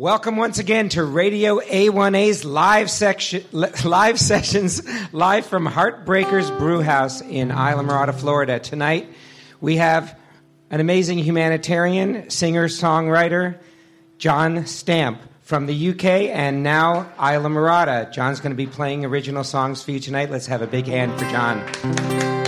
Welcome once again to Radio A1A's live section, live sessions, live from Heartbreakers Brewhouse in Islamorada, Florida. Tonight, we have an amazing humanitarian, singer, songwriter, John Stamp from the UK, and now Islamorada. John's going to be playing original songs for you tonight. Let's have a big hand for John.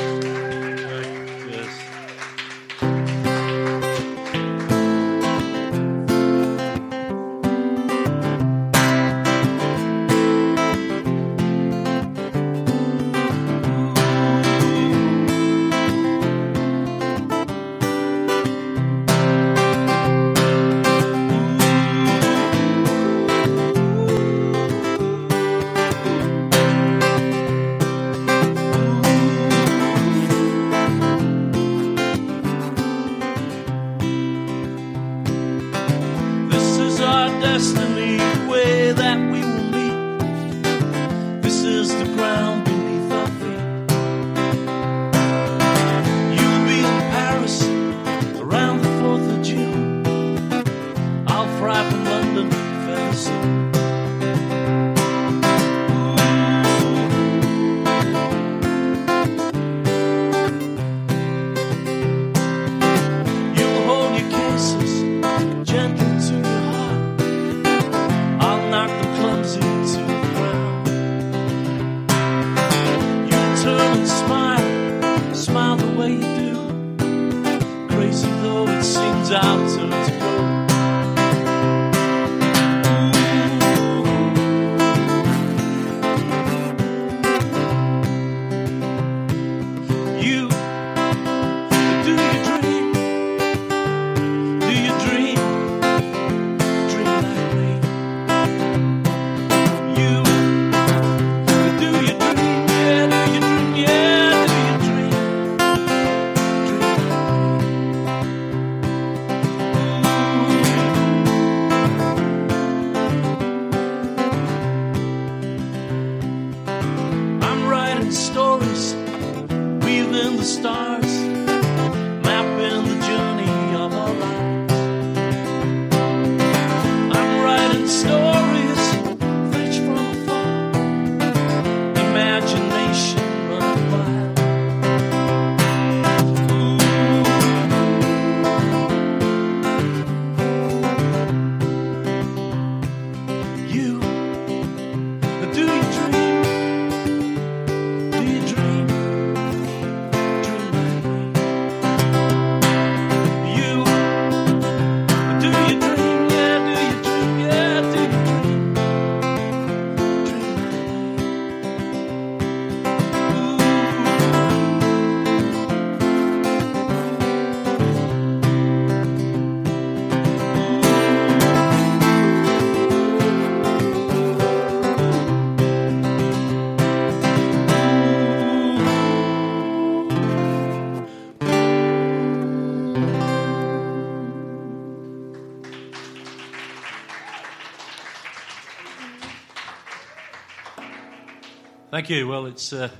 Thank you. Well, it's uh,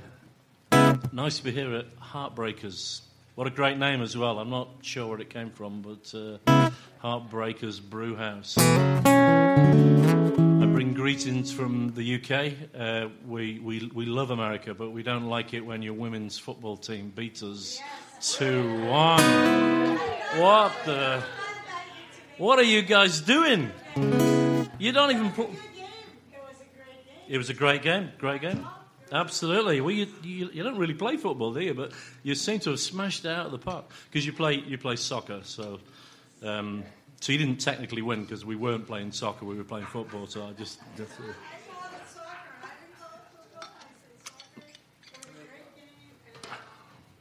nice to be here at Heartbreakers. What a great name as well. I'm not sure where it came from, but uh, Heartbreakers Brewhouse. I bring greetings from the UK. Uh, we, we, we love America, but we don't like it when your women's football team beat us 2 1. What the. What are you guys doing? You don't even put. It was a great game. Great game. Absolutely. Well, you, you, you, don't really play football, do you? But you seem to have smashed it out of the park because you play you play soccer. So, um, so you didn't technically win because we weren't playing soccer; we were playing football. So I just. just uh,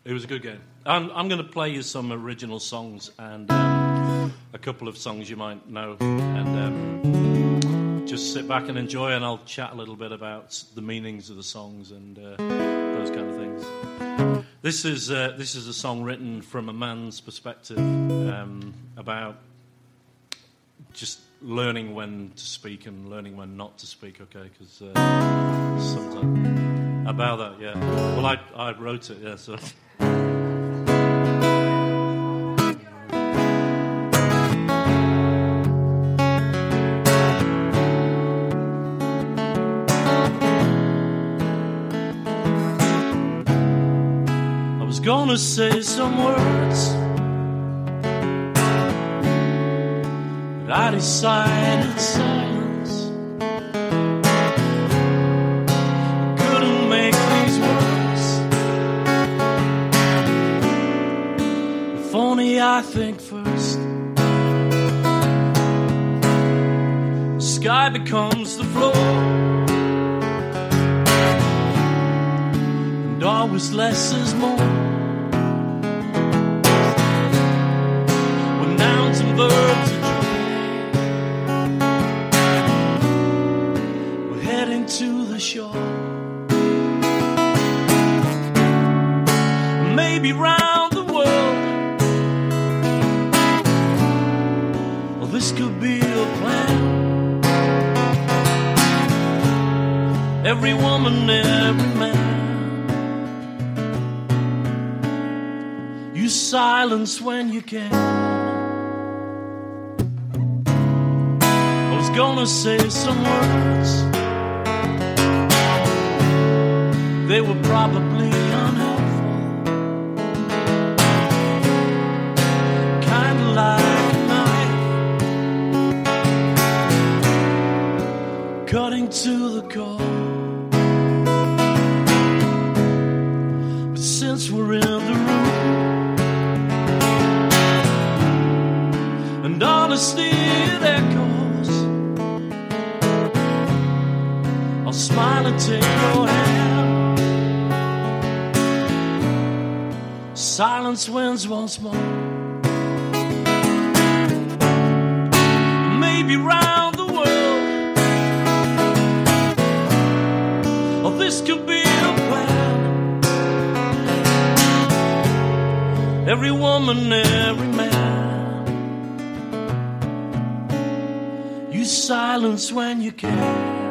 it was a good game. I'm, I'm going to play you some original songs and um, a couple of songs you might know. And. Um, just sit back and enjoy, and I'll chat a little bit about the meanings of the songs and uh, those kind of things. This is uh, this is a song written from a man's perspective um, about just learning when to speak and learning when not to speak. Okay, because uh, sometimes about that, yeah. Well, I I wrote it, yeah. So. Gonna say some words. But I decided silence. I couldn't make these words. If only I think first. The Sky becomes the floor. And always less is more. Nouns and verbs we're heading to the shore. Maybe round the world. Well, this could be a plan. Every woman, every man. Use silence when you can. Gonna say some words. They were probably unhelpful. Kinda like a knife cutting to the core. And take your hand. Silence wins once more. Maybe round the world. Oh, this could be a plan. Every woman, every man. Use silence when you can.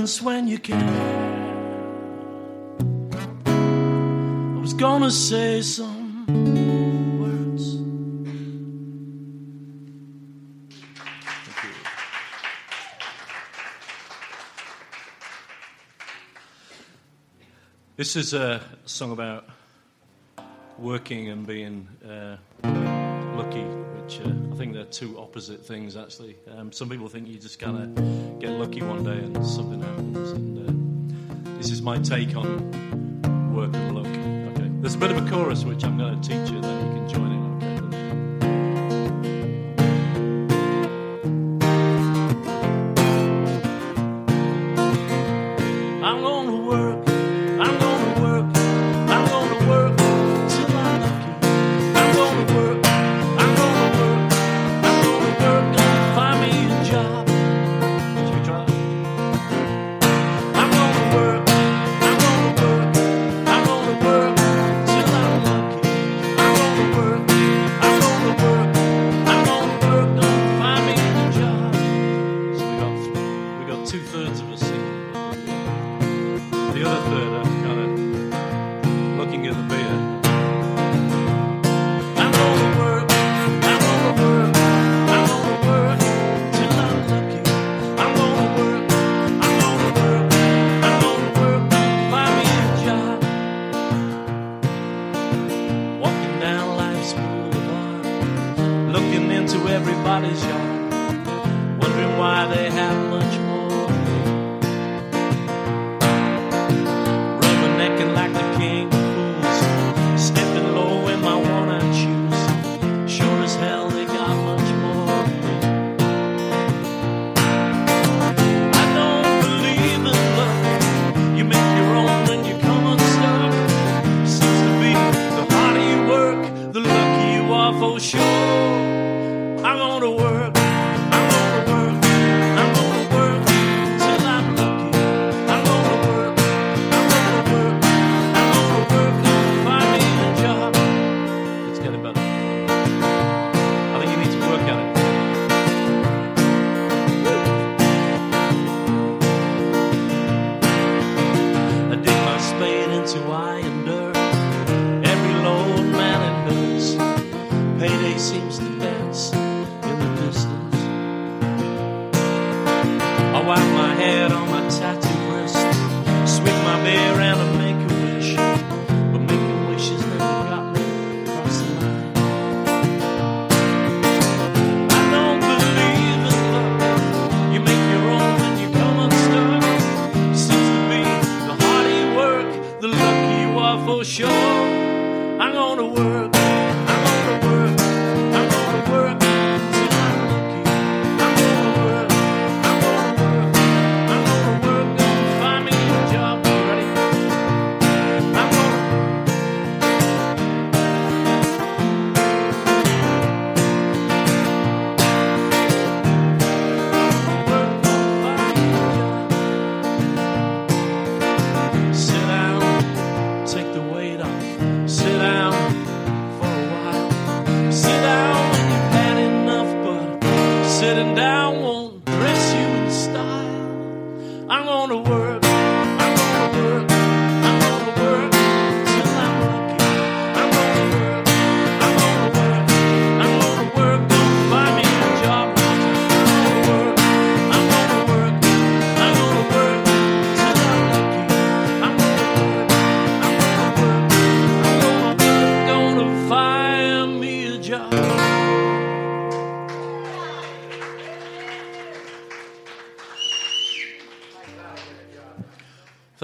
When you can. I was gonna say some words. This is a song about working and being uh, lucky, uh, I think they're two opposite things, actually. Um, some people think you just kind of get lucky one day and something happens. And uh, this is my take on work and luck. Okay, there's a bit of a chorus which I'm going to teach you, then you can join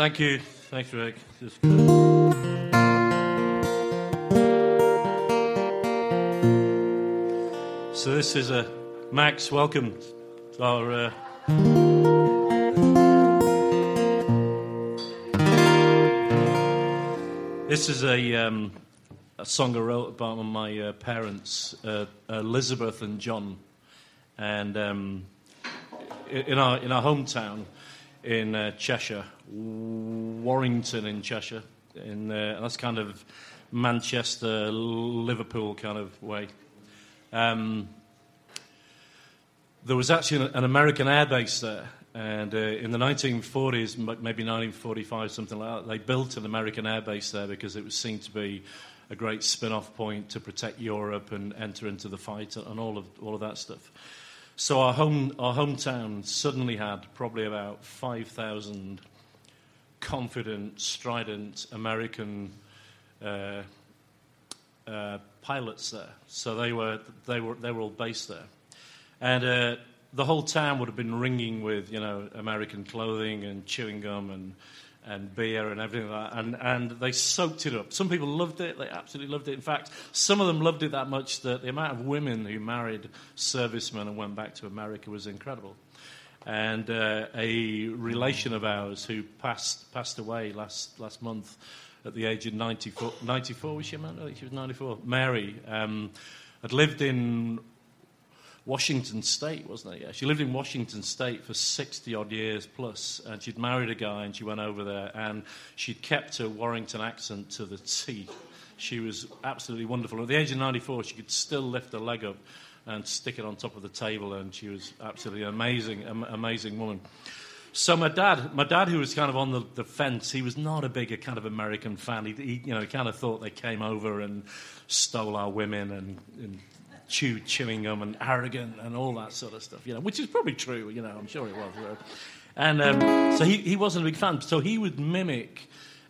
Thank you. Thanks, Rick. Just- So this is a Max. Welcome to our. Uh, this is a, um, a song I wrote about my uh, parents, uh, Elizabeth and John, and um, in our in our hometown in uh, Cheshire, Warrington in Cheshire, in uh, that's kind of Manchester, Liverpool kind of way. Um, there was actually an, an American airbase there, and uh, in the 1940s, maybe 1945, something like that, they built an American airbase there because it was seen to be a great spin-off point to protect Europe and enter into the fight and all of all of that stuff. So our home our hometown suddenly had probably about 5,000 confident, strident American uh, uh, pilots there. So they were they were they were all based there, and uh, the whole town would have been ringing with you know American clothing and chewing gum and and beer and everything like that. And and they soaked it up. Some people loved it. They absolutely loved it. In fact, some of them loved it that much that the amount of women who married servicemen and went back to America was incredible. And uh, a relation of ours who passed passed away last last month at the age of 94, 94 was she, man? I think she was 94. Mary um, had lived in Washington State, wasn't it? Yeah, she lived in Washington State for 60 odd years plus, and she'd married a guy and she went over there and she'd kept her Warrington accent to the T. She was absolutely wonderful. At the age of 94, she could still lift her leg up and stick it on top of the table, and she was absolutely amazing, amazing woman. So my dad, my dad, who was kind of on the, the fence, he was not a big kind of American fan. He, he you know, kind of thought they came over and stole our women and, and chewed chewing gum and arrogant and all that sort of stuff. You know, which is probably true. You know, I'm sure it was. And um, so he, he wasn't a big fan. So he would mimic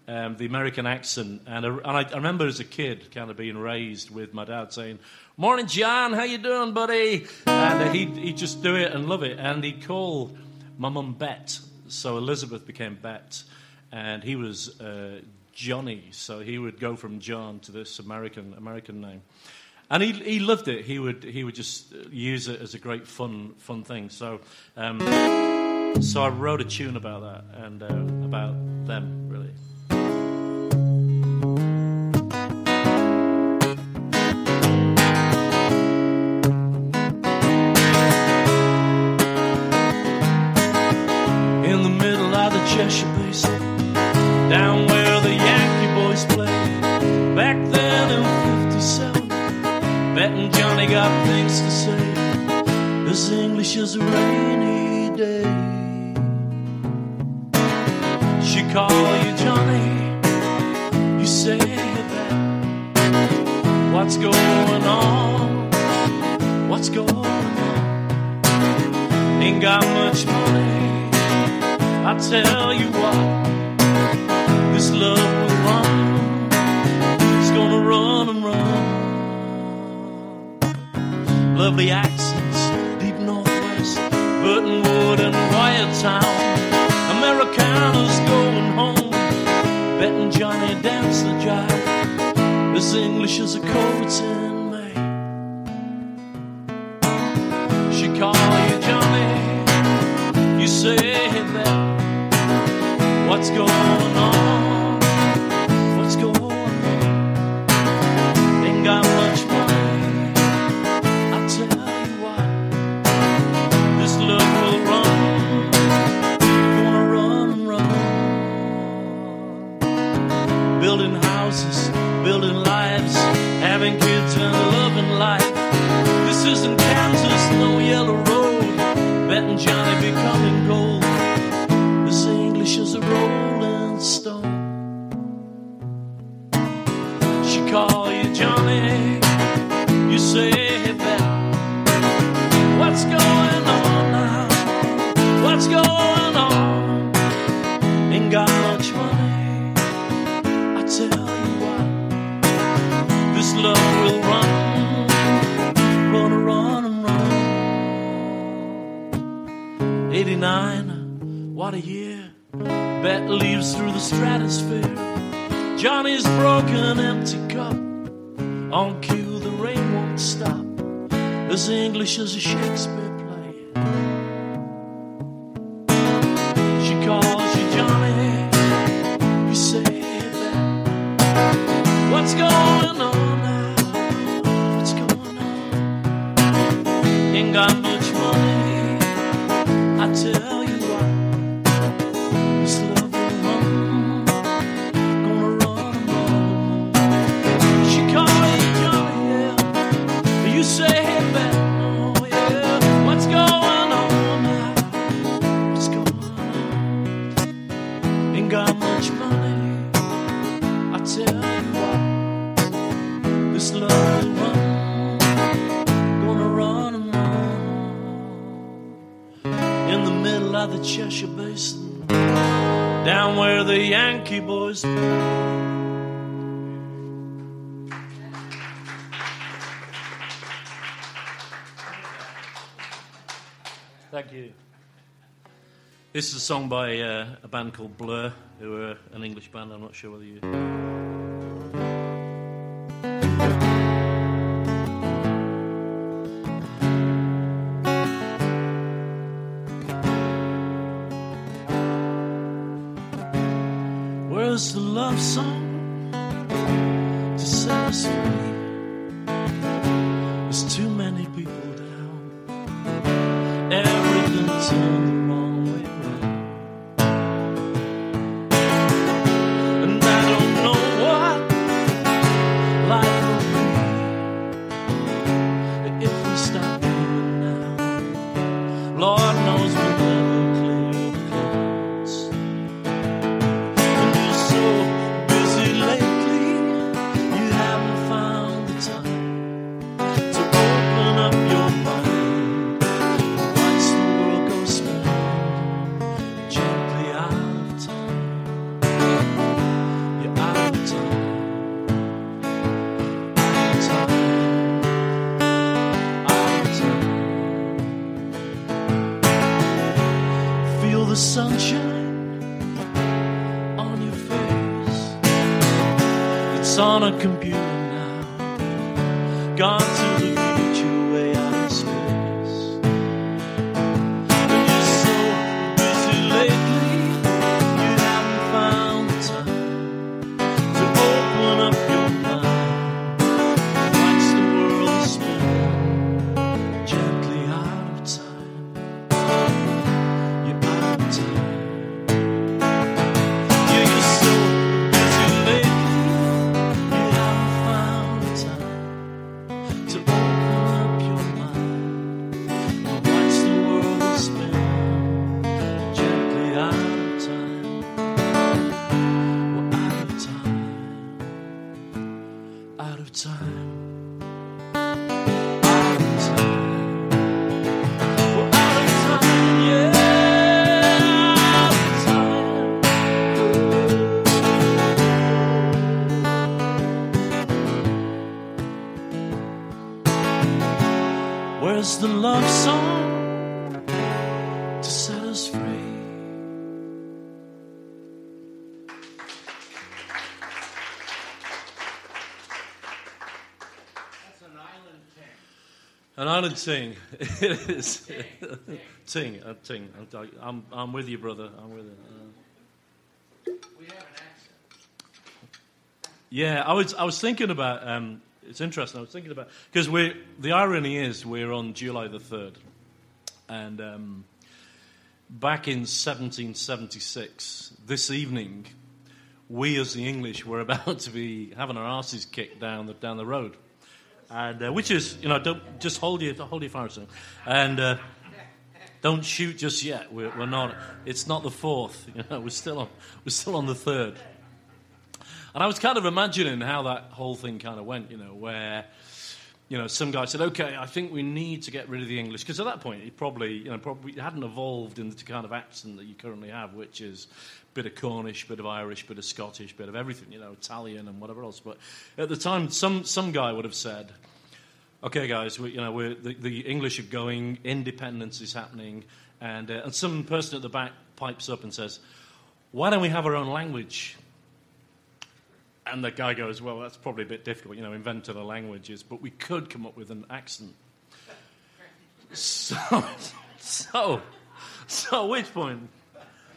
um, the American accent. And, and I, I remember as a kid kind of being raised with my dad saying, Morning, John. How you doing, buddy? And uh, he'd, he'd just do it and love it. And he'd call my mum Bet. So Elizabeth became Bet. And he was uh, Johnny. So he would go from John to this American, American name. And he, he loved it. He would, he would just use it as a great fun, fun thing. So, um, so I wrote a tune about that and uh, about them, really. this rainy day. She call you Johnny, you say that. What's going on? What's going on? Ain't got much money. I tell What a year that leaves through the stratosphere. Johnny's broken empty cup. On cue, the rain won't stop. As English as a Shakespeare. song by uh, a band called Blur, who are an English band. I'm not sure whether you. Where's the love song? It is. ting, a ting. I'm, I'm with you, brother. I'm with you. Uh, We have an accent. yeah, I was, I was thinking about. Um, it's interesting. I was thinking about because we. The irony is we're on July the third, and um, back in 1776, this evening, we as the English were about to be having our asses kicked down the down the road, and uh, which is you know don't just hold your hold your fire son, and. Uh, don't shoot just yet. We're, we're not. It's not the fourth. You know, we're still on. We're still on the third. And I was kind of imagining how that whole thing kind of went. You know, where you know some guy said, "Okay, I think we need to get rid of the English," because at that point it probably you know probably hadn't evolved into the kind of accent that you currently have, which is a bit of Cornish, bit of Irish, bit of Scottish, bit of everything. You know, Italian and whatever else. But at the time, some some guy would have said. Okay, guys, we, you know we're, the, the English are going, independence is happening, and, uh, and some person at the back pipes up and says, "Why don't we have our own language?" And the guy goes, "Well, that's probably a bit difficult, you know, inventing a languages, but we could come up with an accent." So, so, so at which point,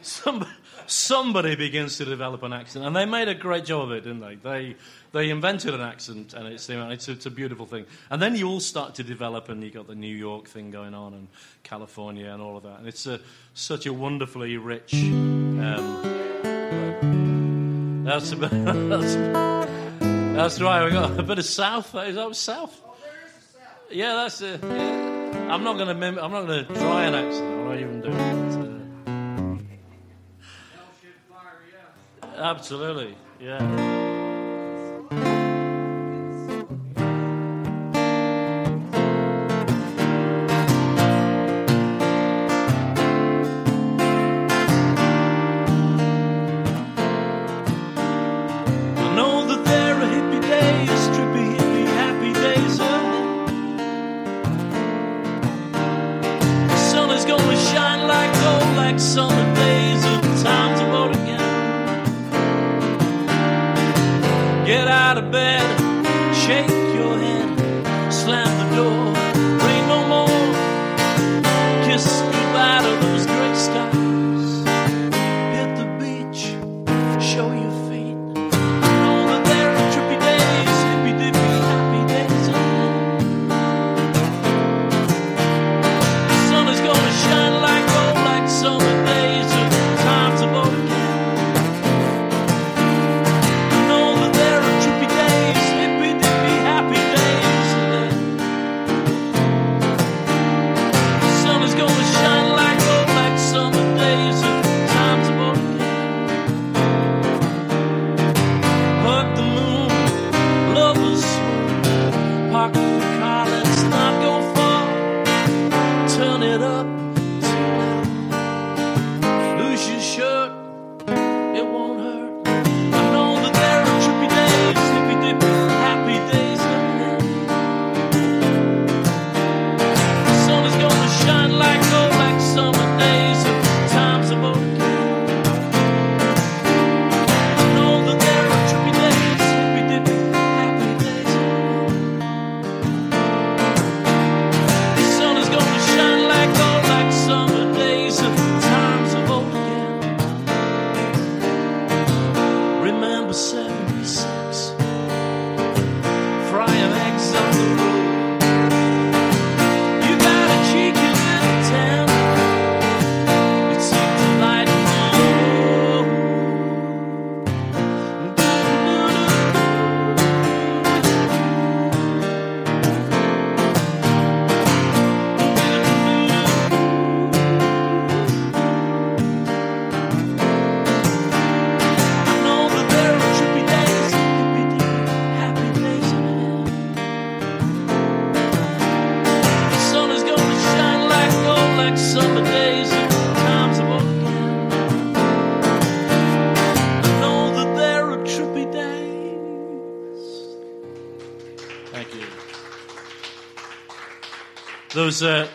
somebody, somebody begins to develop an accent, and they made a great job of it, didn't they? They they invented an accent, and it's, it's, it's a beautiful thing. And then you all start to develop, and you got the New York thing going on, and California, and all of that. And it's a, such a wonderfully rich. Um, that's, a bit, that's, that's right. We got a bit of South. Is that South? Yeah, that's it. Yeah. I'm not going to mim- I'm not going to try an accent. I'm not even doing it. Uh, absolutely. Yeah.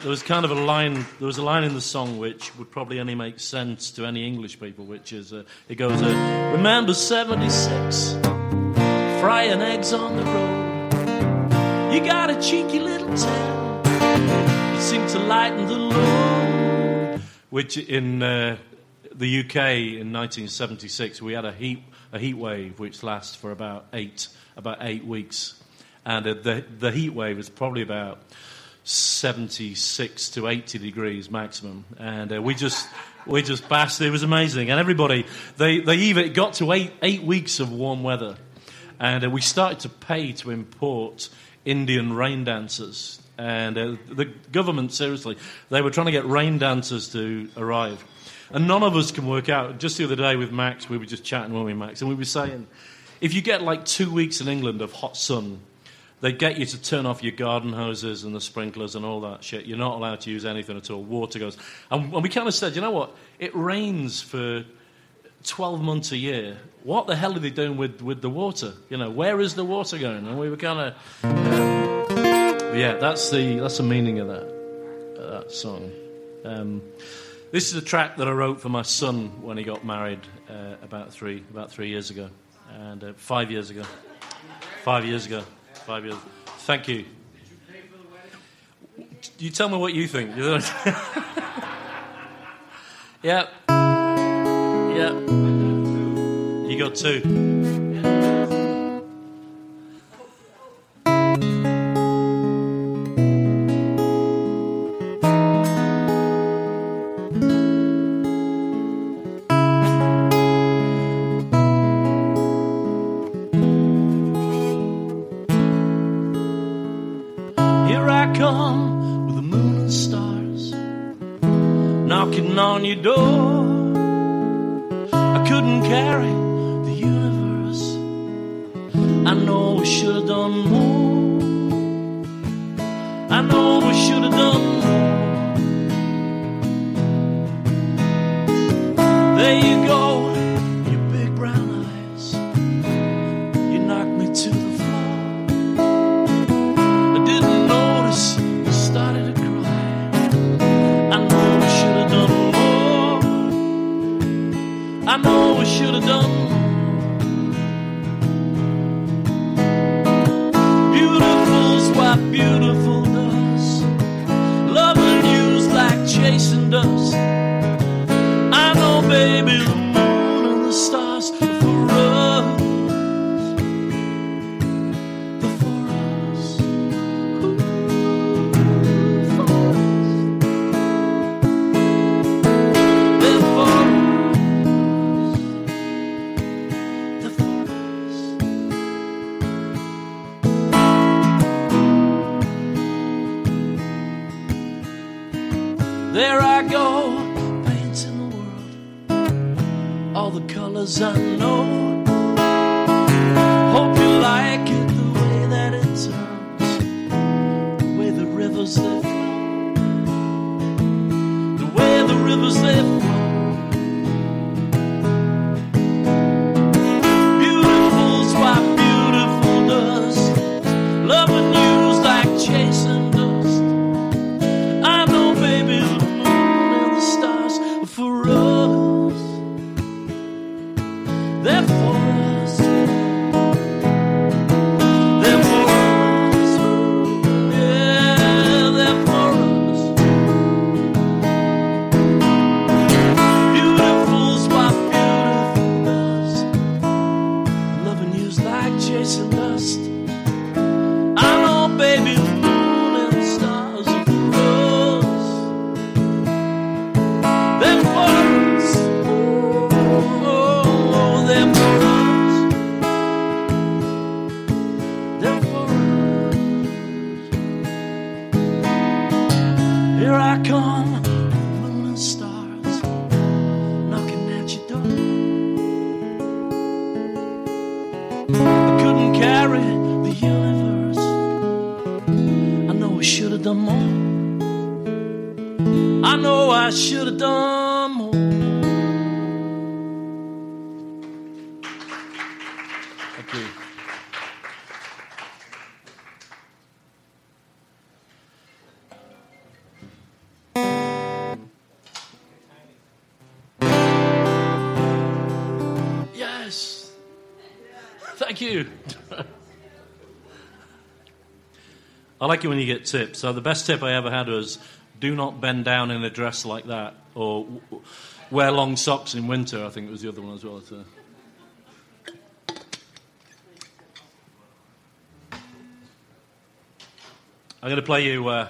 There was kind of a line there was a line in the song which would probably only make sense to any English people, which is uh, it goes uh, remember '76 frying eggs on the road. You got a cheeky little town. You seem to lighten the load. Which in uh, the UK in 1976 we had a heat a heat wave which lasts for about eight about eight weeks, and uh, the the heat wave is probably about 76 to 80 degrees maximum, and uh, we just we just bashed. It was amazing, and everybody they they even got to eight eight weeks of warm weather, and uh, we started to pay to import Indian rain dancers, and uh, the government seriously they were trying to get rain dancers to arrive. And none of us can work out. Just the other day with Max, we were just chatting, weren't we, Max? And we were saying, if you get like two weeks in England of hot sun, they get you to turn off your garden hoses and the sprinklers and all that shit. You're not allowed to use anything at all. Water goes. And, and we kind of said, you know what? It rains for 12 months a year. What the hell are they doing with, with the water? You know, where is the water going? And we were kind of. Yeah, that's the, that's the meaning of that, uh, that song. Um, this is a track that I wrote for my son when he got married uh, about three about three years ago, and uh, five years ago, five years ago, five years. Thank you. You tell me what you think. yeah, yeah. You got two. done more. I know I should have done more. Thank you. Yes. Thank you. I like it when you get tips. So the best tip I ever had was do not bend down in a dress like that, or wear long socks in winter. I think it was the other one as well. So. I'm going to play you uh,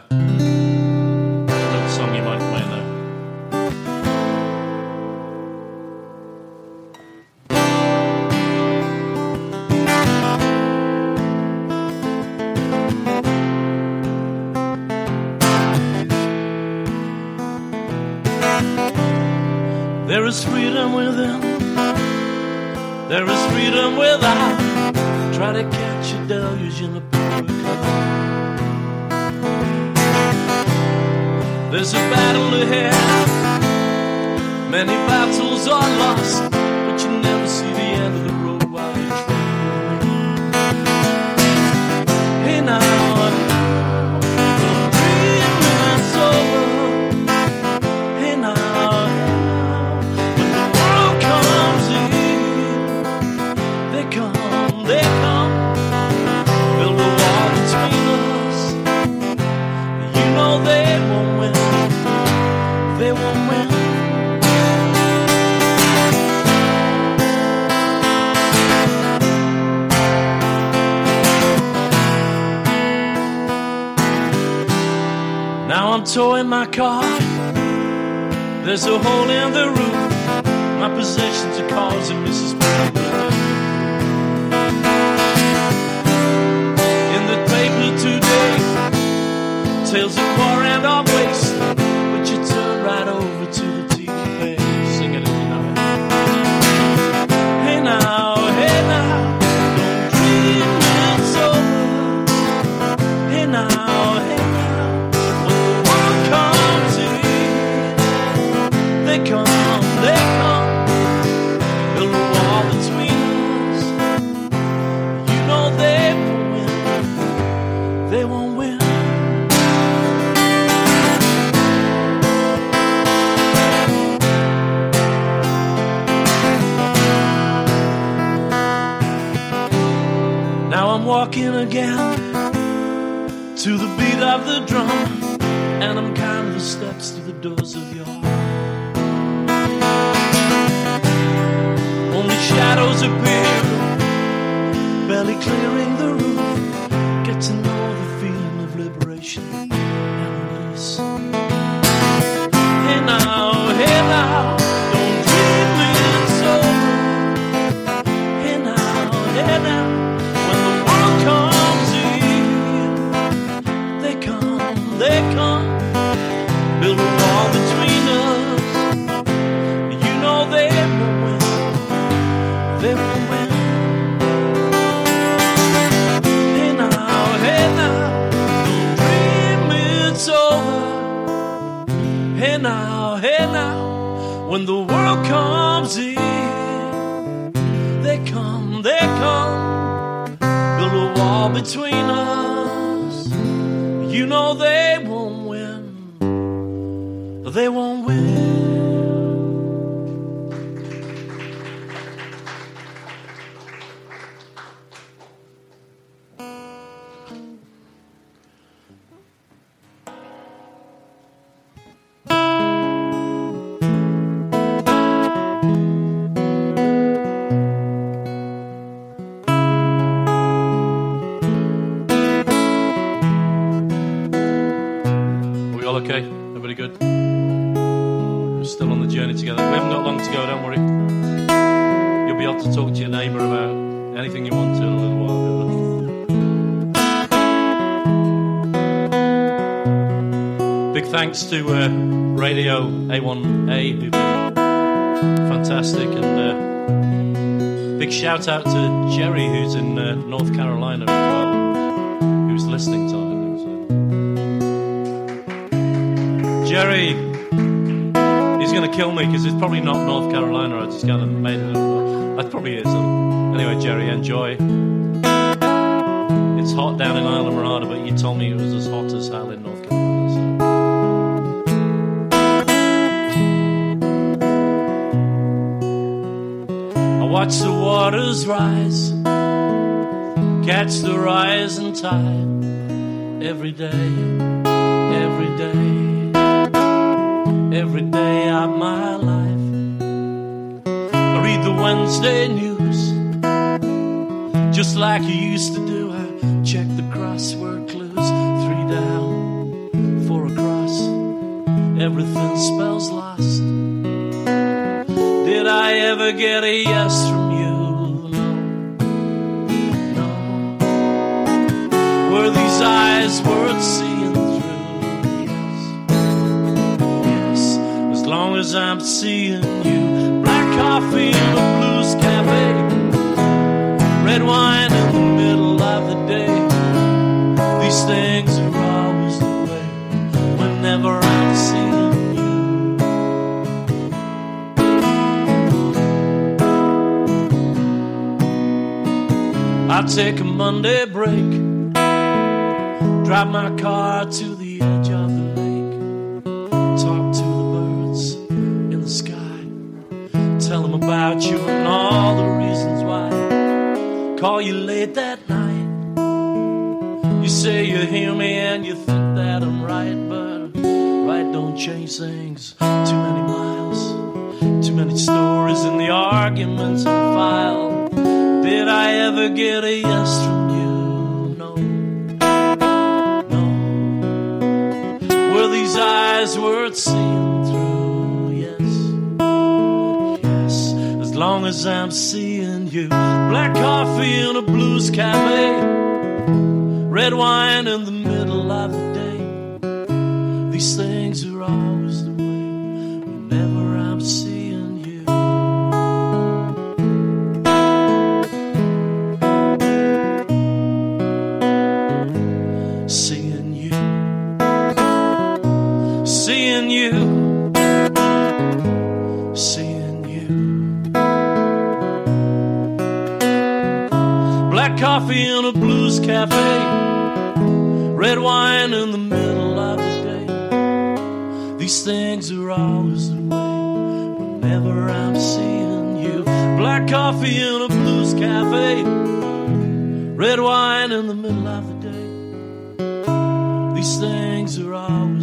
Now I'm my car. There's a hole in the roof. My possessions are causing Mrs. In the paper today, tales of war and of again to the beat of the drum, and I'm counting the steps to the doors of your heart. Only shadows appear, barely clearing the when the world comes in, they come, they come, build a wall between us. You know they won't win, they won't win. Thanks to uh, Radio A1A, who've been fantastic, and uh, big shout out to Jerry, who's in uh, North Carolina as well, who's listening to it. Jerry, he's going to kill me because it's probably not North Carolina. I just kind of made it up. That probably is. Anyway, Jerry, enjoy. It's hot down in Islamorada, but you told me waters rise, catch the rising tide every day, every day, every day of my life. I read the Wednesday news just like you used to do. I check the crossword clues, three down, four across, everything spells lost. Did I ever get a yes from These eyes worth seeing through? Yes. Yes. As long as I'm seeing you. Black coffee in a blues cafe. Red wine in the middle of the day. These things are always the way. Whenever I'm seeing you. I take a Monday break, drive my car to the edge of the lake, talk to the birds in the sky, tell them about you and all the reasons why. Call you late that night. You say you hear me and you think that I'm right, but right don't change things. Too many miles, too many stories in the arguments on file. Did I ever get a yes as I'm seeing you. Black coffee in a blues cafe. Red wine in the in a blues cafe, red wine in the middle of the day. These things are always the way whenever I'm seeing you. Black coffee in a blues cafe, red wine in the middle of the day. These things are always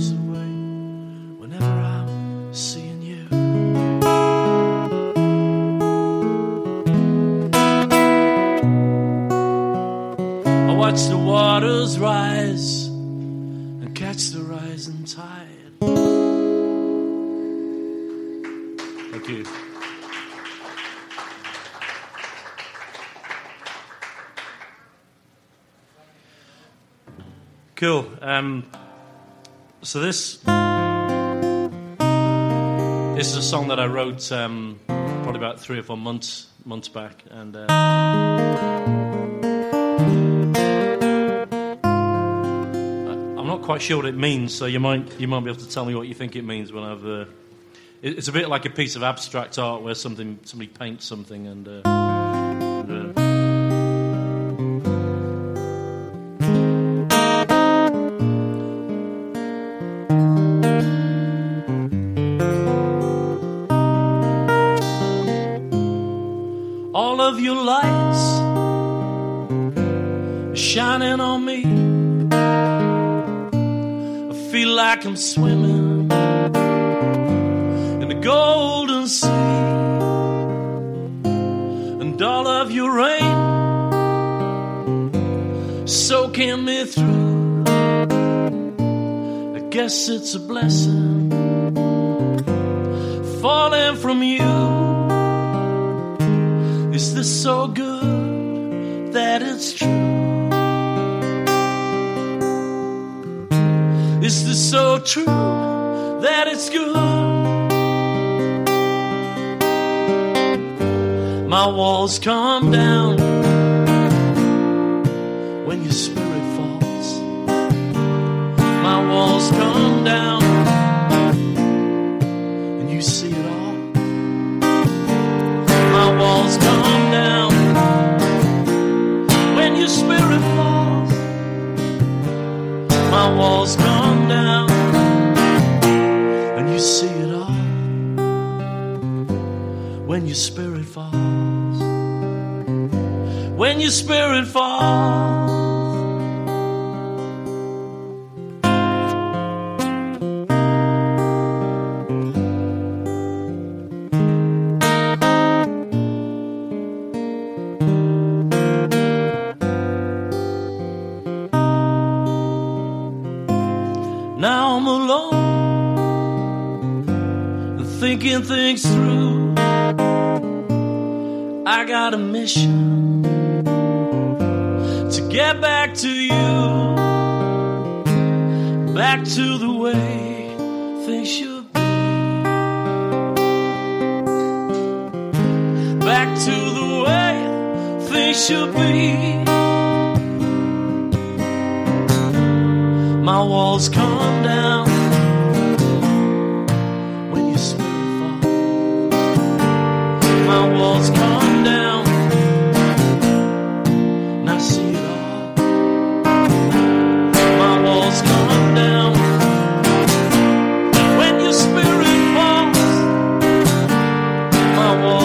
waters rise and catch the rising tide. Thank you. Cool. Um, so this this is a song that I wrote um, probably about three or four months months back, and uh, not quite sure what it means. So you might you might be able to tell me what you think it means when I've. Uh, it's a bit like a piece of abstract art where something somebody paints something and. Uh, like I'm swimming in the golden sea, and all of your rain soaking me through. I guess it's a blessing falling from you. Is this so good that it's true? True that it's good? My walls come down when your spirit falls. My walls come down and you see it all my walls come down when your spirit falls. My walls come your spirit falls. When your spirit falls. Now I'm alone thinking things through. Got a mission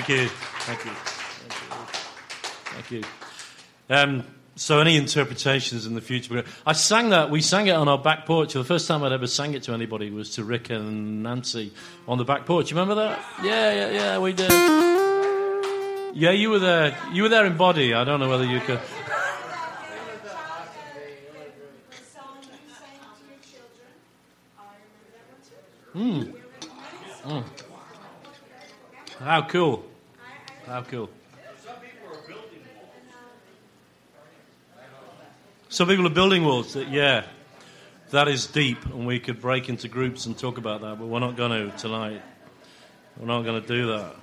Thank you. Thank you. Thank you. Um, so, any interpretations in the future? I sang that. We sang it on our back porch. The first time I'd ever sang it to anybody was to Rick and Nancy on the back porch. You remember that? Yeah, yeah, yeah. We did. Yeah, you were there. You were there in body. I don't know whether you could. Hmm. Mm. How cool. How cool. Some people are building walls. That, yeah, that is deep, and we could break into groups and talk about that, but we're not going to tonight. We're not going to do that.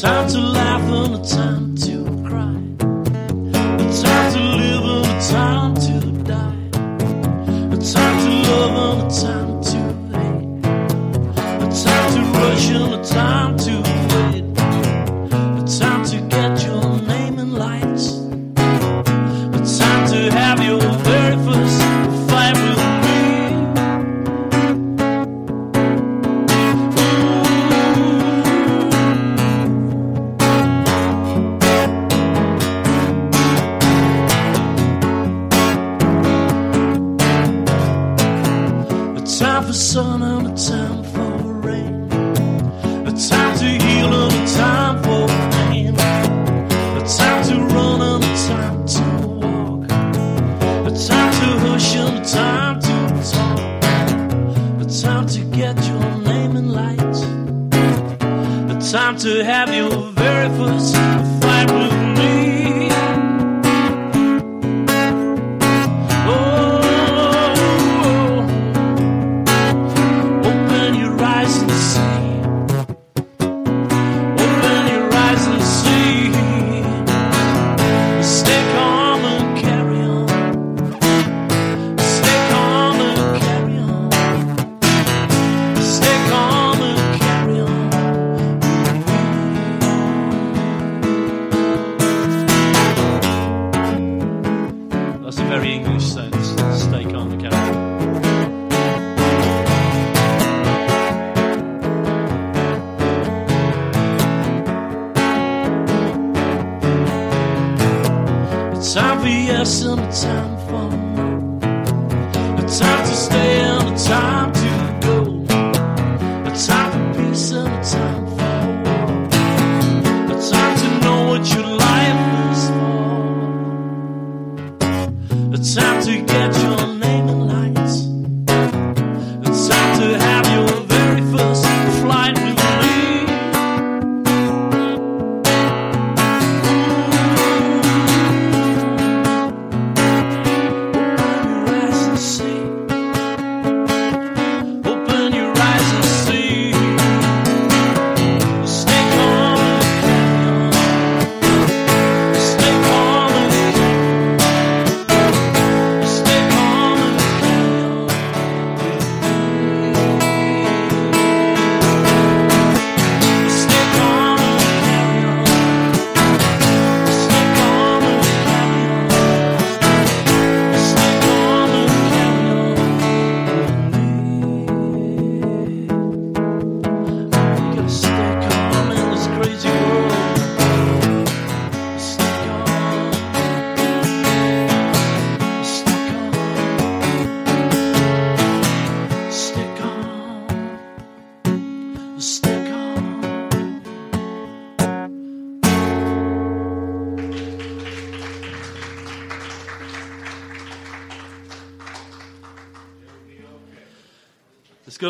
Time to laugh and a time to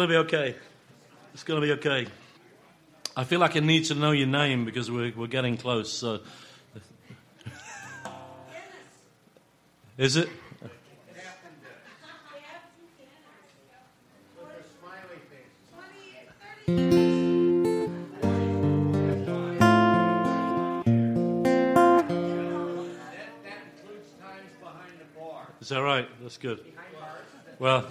going to be okay. It's going to be okay. I feel like I need to know your name because we're, we're getting close. So. Is it? Is that right? That's good. Well.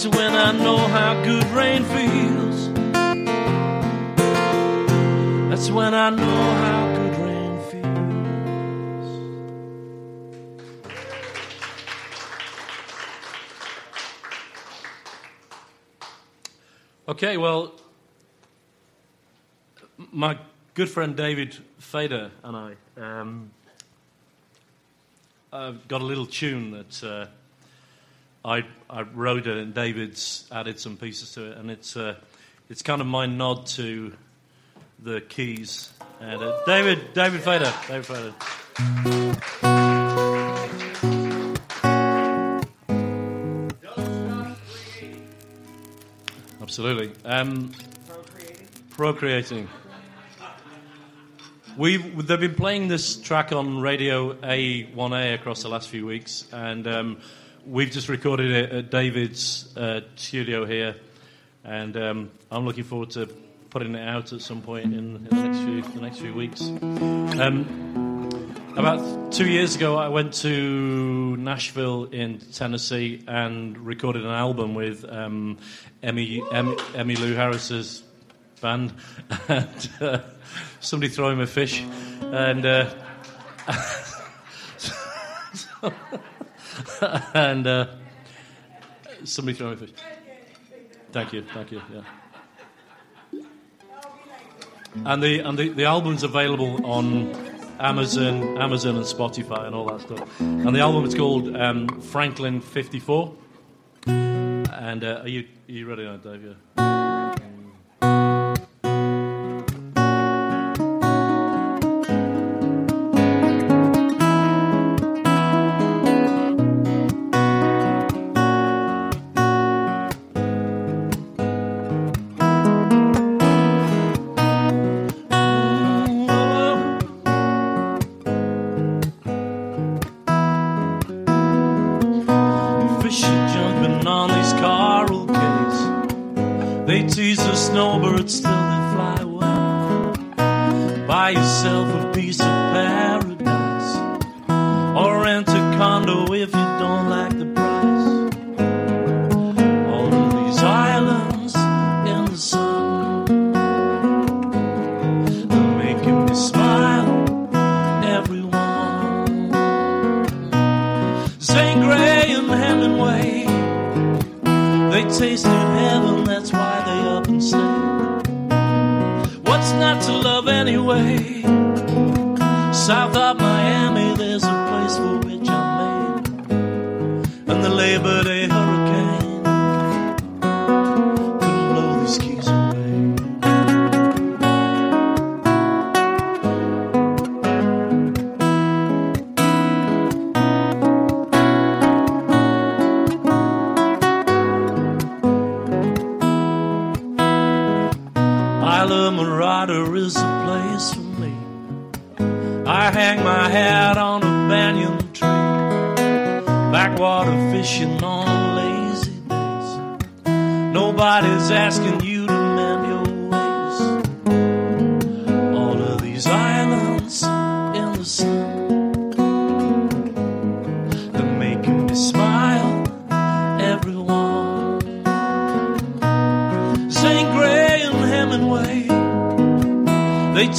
That's when I know how good rain feels. That's when I know how good rain feels. Okay, well, my good friend David Fader and I um, I've got a little tune that uh, I, I wrote it, and David's added some pieces to it, and it's uh, it's kind of my nod to the keys. And uh, David, David Fader, David Fader. Absolutely. Um, procreating. We've they've been playing this track on Radio A1A across the last few weeks, and um, we've just recorded it at David's uh, studio here, and um, I'm looking forward to putting it out at some point in, in the next few the next few weeks. Um, about two years ago, I went to Nashville in Tennessee and recorded an album with um, Emmy, Emmy Emmylou Harris's band, and uh, somebody throw him a fish, and uh, and uh, somebody throw a fish. Thank you, thank you. Yeah. And the and the, the album's available on Amazon, Amazon and Spotify and all that stuff. And the album is called um, Franklin Fifty Four. And uh, are you are you ready now, Dave? Yeah.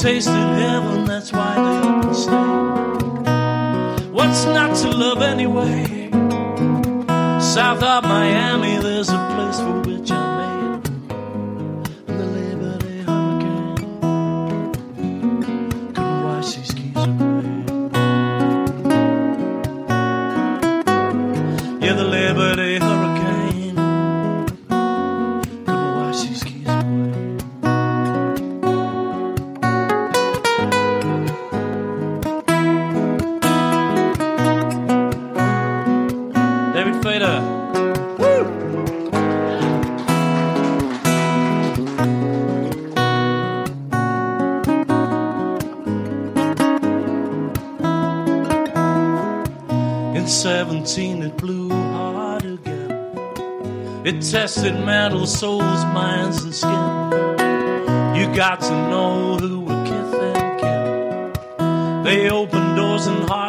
tasted heaven, that's why they up and stay. What's not to love anyway? South of Miami, there's a place for which I tested metal souls, minds, and skin. You got to know who were Kith and Kim. They opened doors and hearts.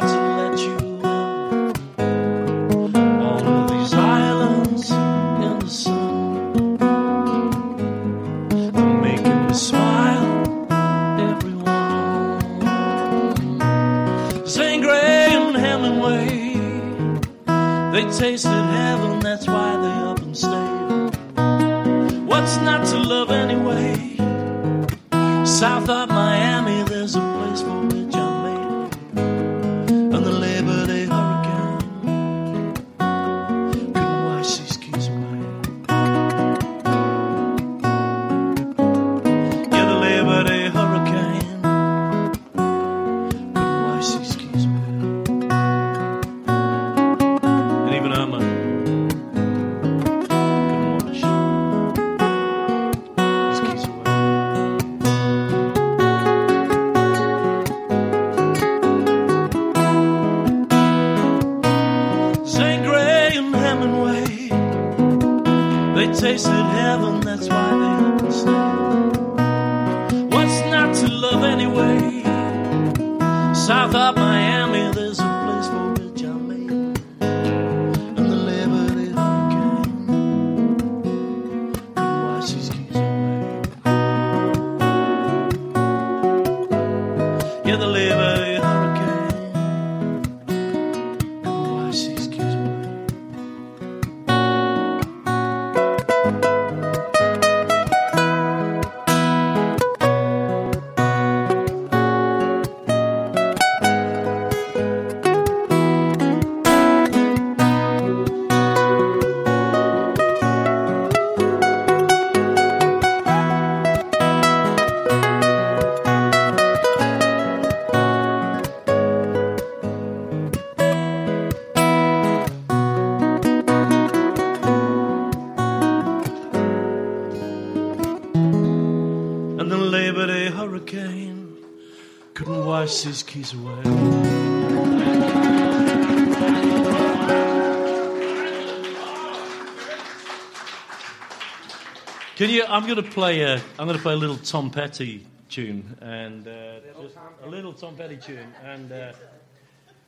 I'm going to play a. I'm going to play a little Tom Petty tune and uh, just a little Tom Petty tune, and uh,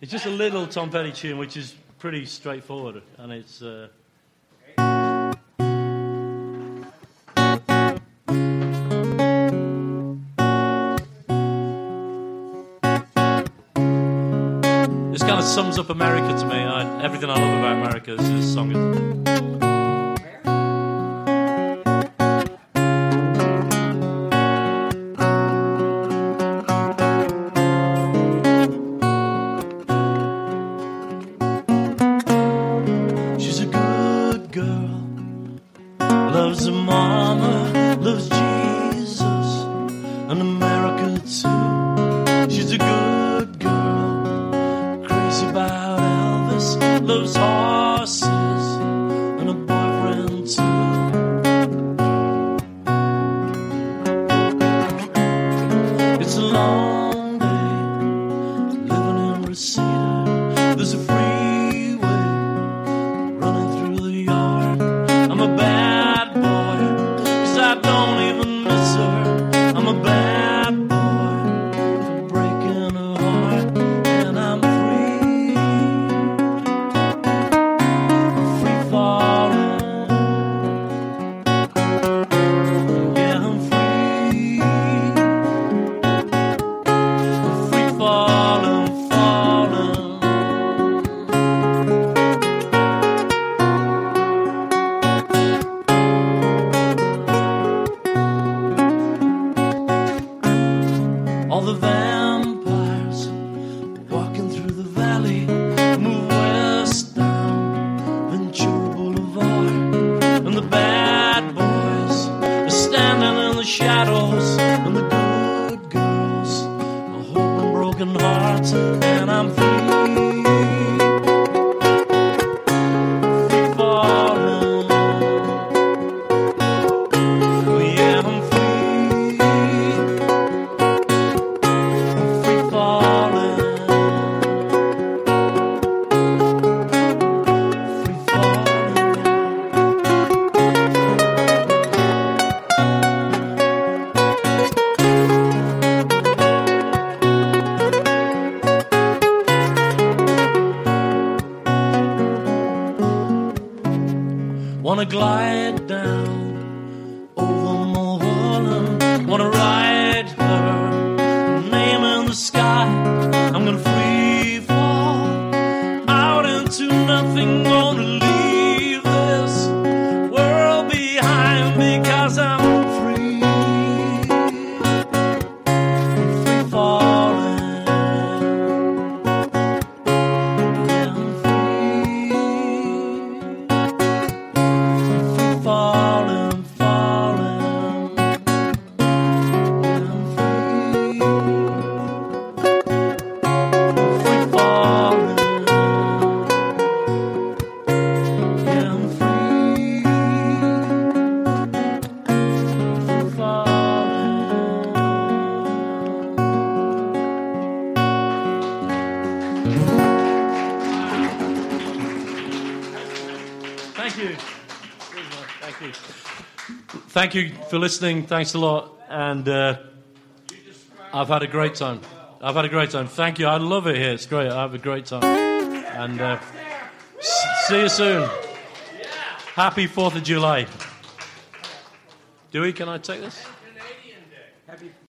it's just a little Tom Petty tune, which is pretty straightforward, and it's. Uh, This kind of sums up America to me. I, everything I love about America is this song. Thank you for listening. Thanks a lot. And uh, I've had a great time. I've had a great time. Thank you. I love it here. It's great. I have a great time. And uh, see you soon. Happy 4th of July. Dewey, can I take this?